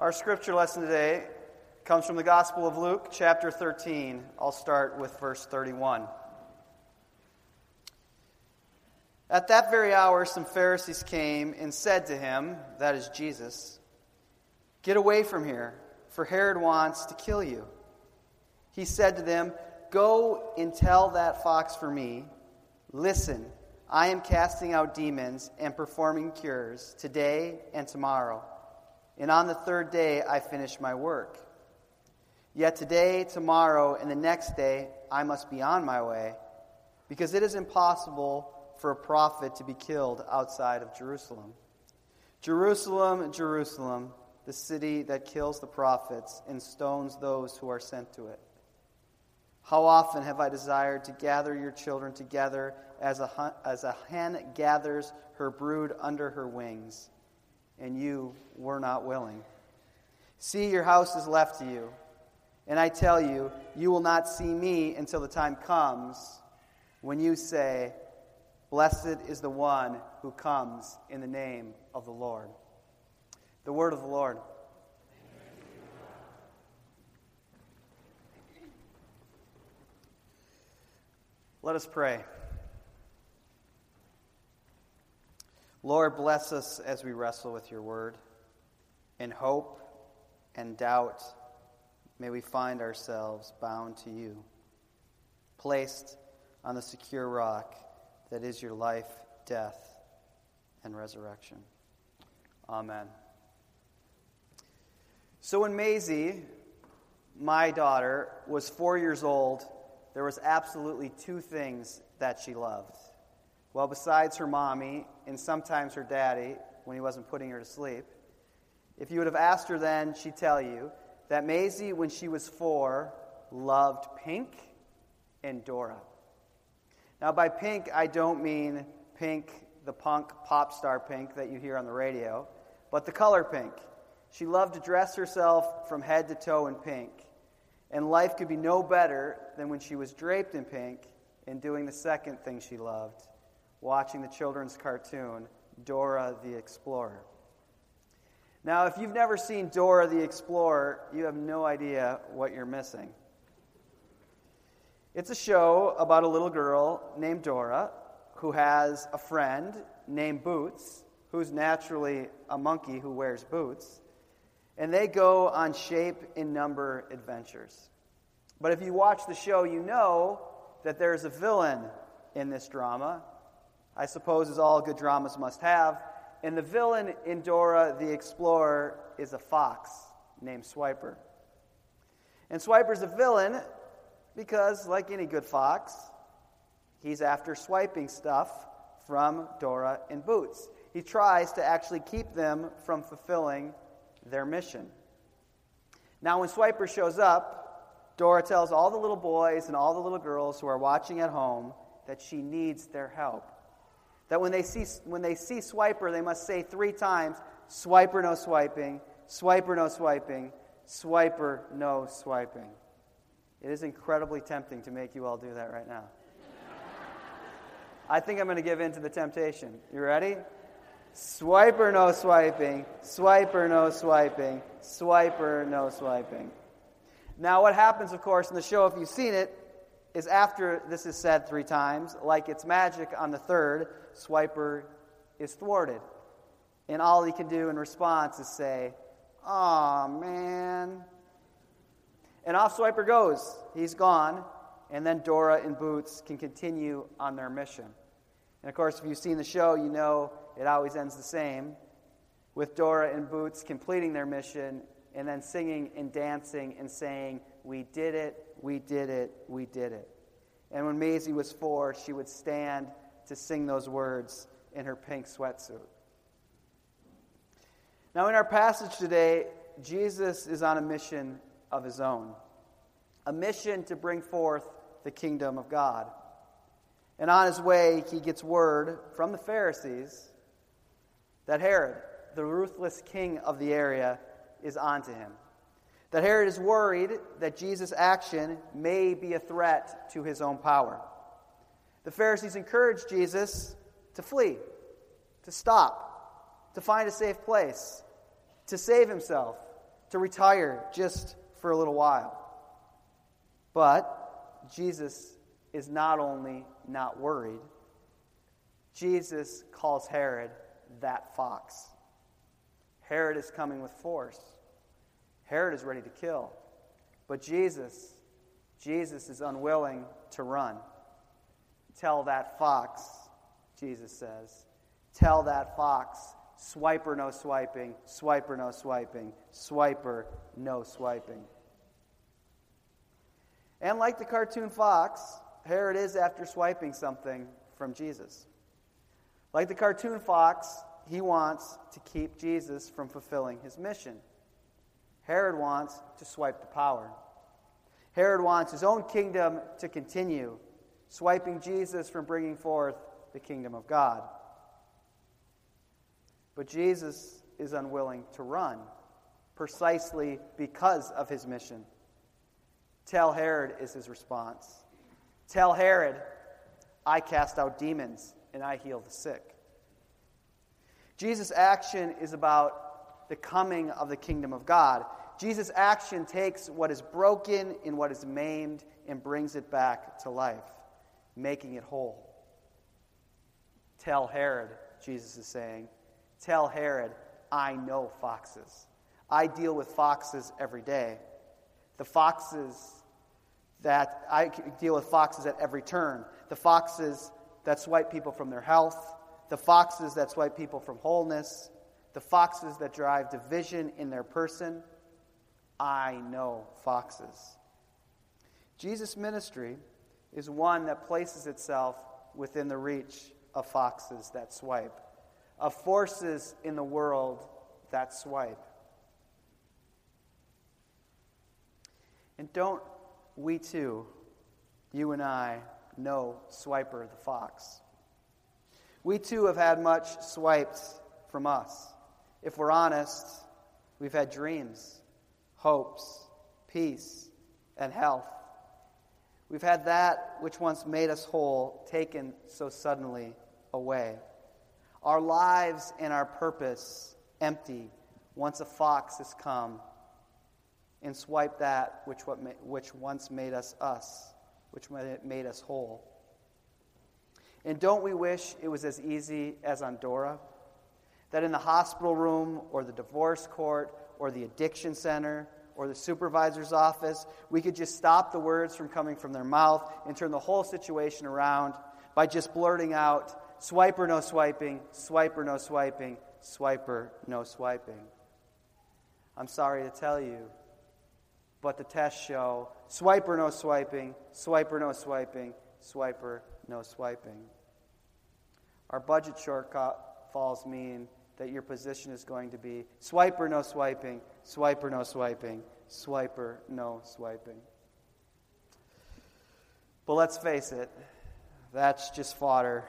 Our scripture lesson today comes from the Gospel of Luke, chapter 13. I'll start with verse 31. At that very hour, some Pharisees came and said to him, that is Jesus, Get away from here, for Herod wants to kill you. He said to them, Go and tell that fox for me, Listen, I am casting out demons and performing cures today and tomorrow and on the third day I finish my work. Yet today, tomorrow, and the next day I must be on my way, because it is impossible for a prophet to be killed outside of Jerusalem. Jerusalem, Jerusalem, the city that kills the prophets and stones those who are sent to it. How often have I desired to gather your children together as a, as a hen gathers her brood under her wings? And you were not willing. See, your house is left to you. And I tell you, you will not see me until the time comes when you say, Blessed is the one who comes in the name of the Lord. The word of the Lord. Let us pray. Lord, bless us as we wrestle with your word. In hope and doubt, may we find ourselves bound to you, placed on the secure rock that is your life, death, and resurrection. Amen. So when Maisie, my daughter, was four years old, there was absolutely two things that she loved. Well, besides her mommy and sometimes her daddy when he wasn't putting her to sleep, if you would have asked her then, she'd tell you that Maisie, when she was four, loved Pink and Dora. Now, by Pink, I don't mean Pink, the punk pop star Pink that you hear on the radio, but the color pink. She loved to dress herself from head to toe in pink. And life could be no better than when she was draped in pink and doing the second thing she loved watching the children's cartoon, Dora the Explorer. Now, if you've never seen Dora the Explorer, you have no idea what you're missing. It's a show about a little girl named Dora who has a friend named Boots, who's naturally a monkey who wears boots, and they go on shape and number adventures. But if you watch the show, you know that there's a villain in this drama, I suppose, as all good dramas must have. And the villain in Dora the Explorer is a fox named Swiper. And Swiper's a villain because, like any good fox, he's after swiping stuff from Dora and Boots. He tries to actually keep them from fulfilling their mission. Now, when Swiper shows up, Dora tells all the little boys and all the little girls who are watching at home that she needs their help. That when they see, when they see Swiper, they must say three times Swiper, no swiping, Swiper, no swiping, Swiper, no swiping. It is incredibly tempting to make you all do that right now. I think I'm going to give in to the temptation. You ready? Swiper, no swiping, swiper, no swiping, swiper, no swiping. Now, what happens, of course, in the show, if you've seen it, is after this is said three times, like it's magic on the third, Swiper is thwarted. And all he can do in response is say, Aw, man. And off Swiper goes. He's gone. And then Dora and Boots can continue on their mission. And of course, if you've seen the show, you know it always ends the same with Dora and Boots completing their mission and then singing and dancing and saying, We did it, we did it, we did it. And when Maisie was four, she would stand to sing those words in her pink sweatsuit. Now, in our passage today, Jesus is on a mission of his own a mission to bring forth the kingdom of God. And on his way, he gets word from the Pharisees that Herod, the ruthless king of the area, is onto him. That Herod is worried that Jesus' action may be a threat to his own power. The Pharisees encourage Jesus to flee, to stop, to find a safe place, to save himself, to retire just for a little while. But Jesus is not only not worried, Jesus calls Herod that fox. Herod is coming with force. Herod is ready to kill. But Jesus, Jesus is unwilling to run. Tell that fox, Jesus says, tell that fox, swiper no swiping, swiper no swiping, swiper no swiping. And like the cartoon fox, Herod is after swiping something from Jesus. Like the cartoon fox, he wants to keep Jesus from fulfilling his mission. Herod wants to swipe the power. Herod wants his own kingdom to continue, swiping Jesus from bringing forth the kingdom of God. But Jesus is unwilling to run, precisely because of his mission. Tell Herod is his response. Tell Herod, I cast out demons and I heal the sick. Jesus' action is about the coming of the kingdom of God. Jesus' action takes what is broken and what is maimed and brings it back to life, making it whole. Tell Herod, Jesus is saying, tell Herod, I know foxes. I deal with foxes every day. The foxes that I deal with foxes at every turn. The foxes that swipe people from their health, the foxes that swipe people from wholeness, the foxes that drive division in their person. I know foxes. Jesus' ministry is one that places itself within the reach of foxes that swipe, of forces in the world that swipe. And don't we too, you and I, know Swiper the fox? We too have had much swiped from us. If we're honest, we've had dreams, hopes, peace, and health. We've had that which once made us whole taken so suddenly away. Our lives and our purpose empty once a fox has come and swiped that which, what which once made us us, which made us whole. And don't we wish it was as easy as on Dora? That in the hospital room or the divorce court or the addiction center or the supervisor's office, we could just stop the words from coming from their mouth and turn the whole situation around by just blurting out, swiper no swiping, swiper no swiping, swiper no swiping. I'm sorry to tell you, but the tests show swiper no swiping, swiper no swiping, swiper no swiping. Our budget shortfalls mean that your position is going to be swiper, no swiping, swiper, no swiping, swiper, no swiping. But let's face it, that's just fodder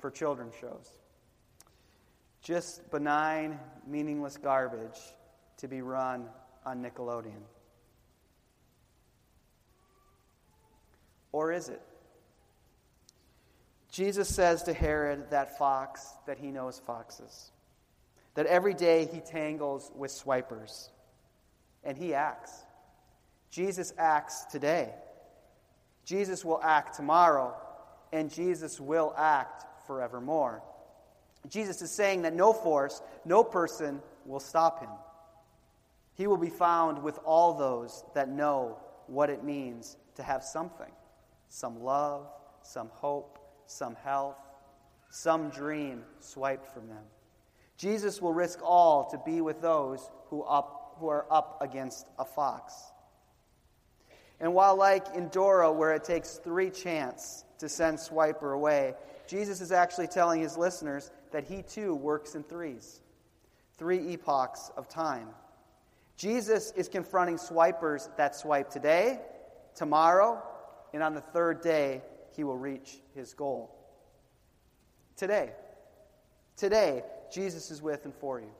for children's shows. Just benign, meaningless garbage to be run on Nickelodeon. Or is it? Jesus says to Herod, that fox, that he knows foxes. That every day he tangles with swipers. And he acts. Jesus acts today. Jesus will act tomorrow. And Jesus will act forevermore. Jesus is saying that no force, no person will stop him. He will be found with all those that know what it means to have something some love, some hope, some health, some dream swiped from them. Jesus will risk all to be with those who, up, who are up against a fox. And while, like in Dora, where it takes three chants to send Swiper away, Jesus is actually telling his listeners that he too works in threes, three epochs of time. Jesus is confronting swipers that swipe today, tomorrow, and on the third day he will reach his goal. Today, today, Jesus is with and for you.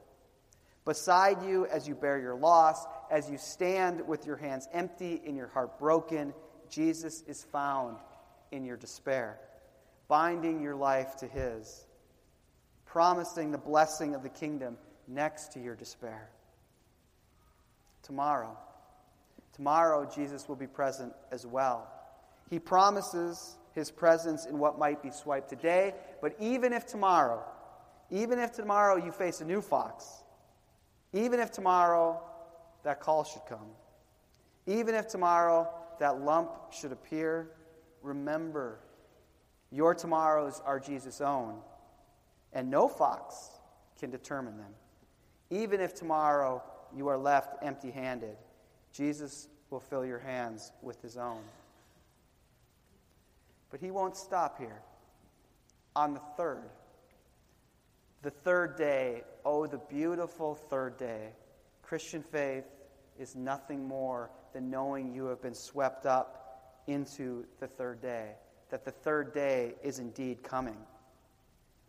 Beside you as you bear your loss, as you stand with your hands empty and your heart broken, Jesus is found in your despair, binding your life to his, promising the blessing of the kingdom next to your despair. tomorrow. Tomorrow, Jesus will be present as well. He promises his presence in what might be swiped today, but even if tomorrow, even if tomorrow you face a new fox, even if tomorrow that call should come, even if tomorrow that lump should appear, remember your tomorrows are Jesus' own, and no fox can determine them. Even if tomorrow you are left empty handed, Jesus will fill your hands with his own. But he won't stop here. On the third, the third day, oh, the beautiful third day, Christian faith is nothing more than knowing you have been swept up into the third day, that the third day is indeed coming.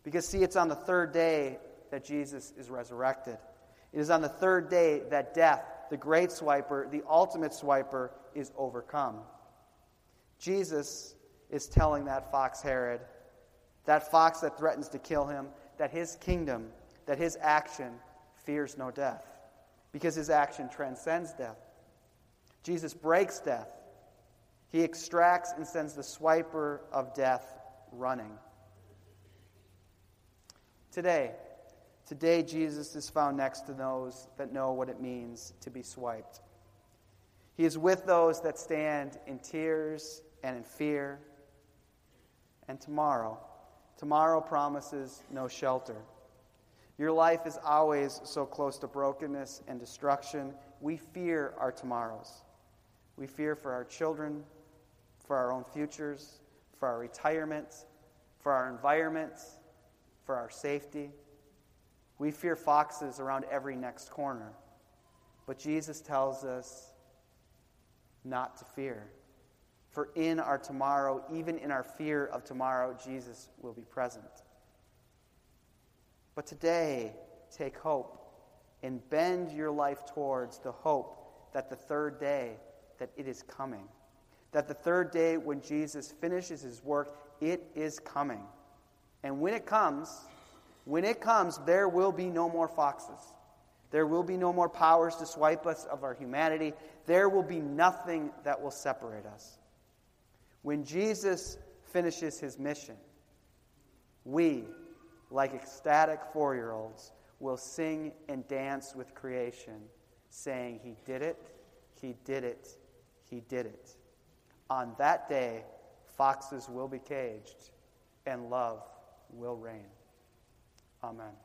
Because, see, it's on the third day that Jesus is resurrected. It is on the third day that death, the great swiper, the ultimate swiper, is overcome. Jesus is telling that fox Herod, that fox that threatens to kill him, that his kingdom, that his action fears no death, because his action transcends death. Jesus breaks death. He extracts and sends the swiper of death running. Today, today Jesus is found next to those that know what it means to be swiped. He is with those that stand in tears and in fear and tomorrow. Tomorrow promises no shelter. Your life is always so close to brokenness and destruction. We fear our tomorrows. We fear for our children, for our own futures, for our retirement, for our environment, for our safety. We fear foxes around every next corner. But Jesus tells us not to fear. For in our tomorrow, even in our fear of tomorrow, Jesus will be present. But today, take hope and bend your life towards the hope that the third day, that it is coming. That the third day, when Jesus finishes his work, it is coming. And when it comes, when it comes, there will be no more foxes. There will be no more powers to swipe us of our humanity. There will be nothing that will separate us. When Jesus finishes his mission, we, like ecstatic four year olds, will sing and dance with creation, saying, He did it, He did it, He did it. On that day, foxes will be caged and love will reign. Amen.